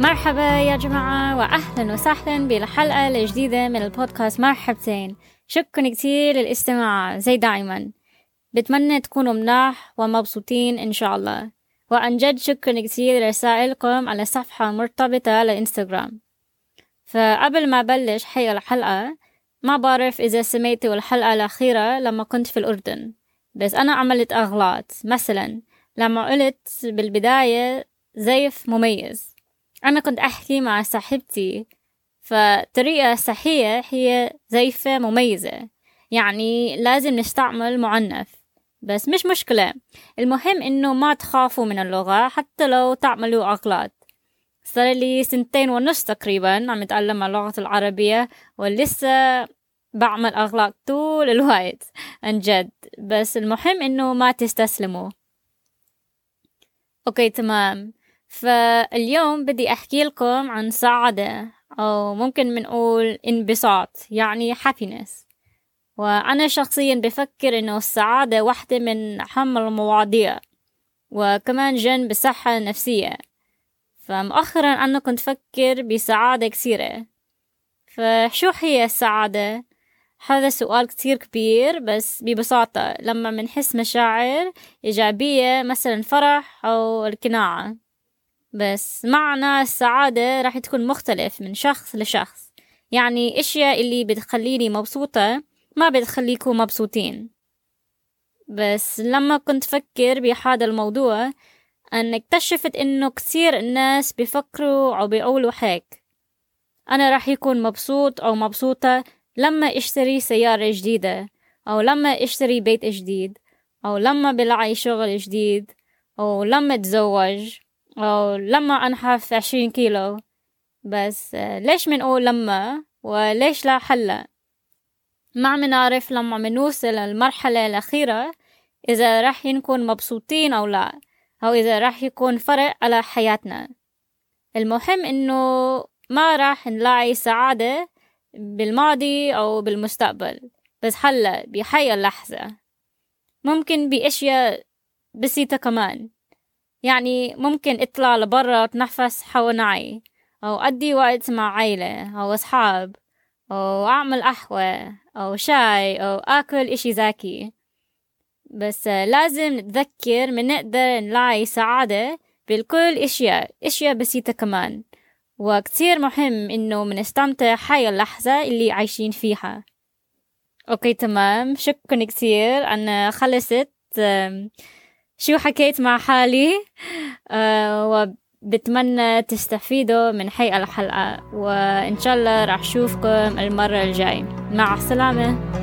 مرحبا يا جماعة وأهلا وسهلا بالحلقة الجديدة من البودكاست مرحبتين. شكرا كتير للاستماع زي دايما. بتمنى تكونوا مناح ومبسوطين إن شاء الله. وعن جد شكرا كتير لرسائلكم على صفحة مرتبطة للإنستغرام فقبل ما بلش حي الحلقة ما بعرف إذا سمعتوا الحلقة الأخيرة لما كنت في الأردن. بس أنا عملت أغلاط. مثلا لما قلت بالبداية زيف مميز. أنا كنت أحكي مع صاحبتي فالطريقة الصحية هي زيفة مميزة. يعني لازم نستعمل معنف بس مش مشكلة. المهم إنه ما تخافوا من اللغة حتى لو تعملوا أغلاط صار لي سنتين ونص تقريبا عم أتعلم اللغة العربية ولسه بعمل أغلاط طول الوقت عن جد. بس المهم إنه ما تستسلموا. أوكي تمام. فاليوم بدي أحكي لكم عن سعادة أو ممكن بنقول انبساط يعني happiness. وأنا شخصيا بفكر إنه السعادة واحدة من أهم المواضيع وكمان جنب الصحة النفسية فمؤخرا أنا كنت فكر بسعادة كثيرة. فشو هي السعادة؟ هذا سؤال كتير كبير بس ببساطة لما منحس مشاعر إيجابية مثلا فرح أو القناعة. بس معنى السعادة راح تكون مختلف من شخص لشخص. يعني أشياء اللي بتخليني مبسوطة ما بتخليكم مبسوطين. بس لما كنت فكر بهذا الموضوع أن اكتشفت إنه كثير الناس بيفكروا أو بيقولوا هيك. أنا راح يكون مبسوط أو مبسوطة لما أشتري سيارة جديدة أو لما أشتري بيت جديد أو لما بلاقي شغل جديد أو لما أتزوج. أو لما أنحف عشرين كيلو. بس ليش منقول لما؟ وليش لا هلا ما عم نعرف لما منوصل للمرحلة الأخيرة إذا رح نكون مبسوطين أو لا أو إذا رح يكون فرق على حياتنا. المهم إنه ما راح نلاقي سعادة بالماضي أو بالمستقبل. بس هلا بحي اللحظة. ممكن بأشياء بسيطة كمان. يعني ممكن اطلع لبرا اتنفس حوالي أو أدي وقت مع عيلة أو أصحاب أو أعمل قهوة أو شاي أو أكل إشي زاكي بس لازم نتذكر من نقدر نلاقي سعادة بالكل إشياء إشياء بسيطة كمان. وكتير مهم إنه منستمتع هاي اللحظة اللي عايشين فيها. أوكي تمام. شكرا كتير. أنا خلصت شو حكيت مع حالي؟ أه وبتمنى تستفيدوا من هاي الحلقة وإن شاء الله راح أشوفكم المرة الجاي مع السلامة.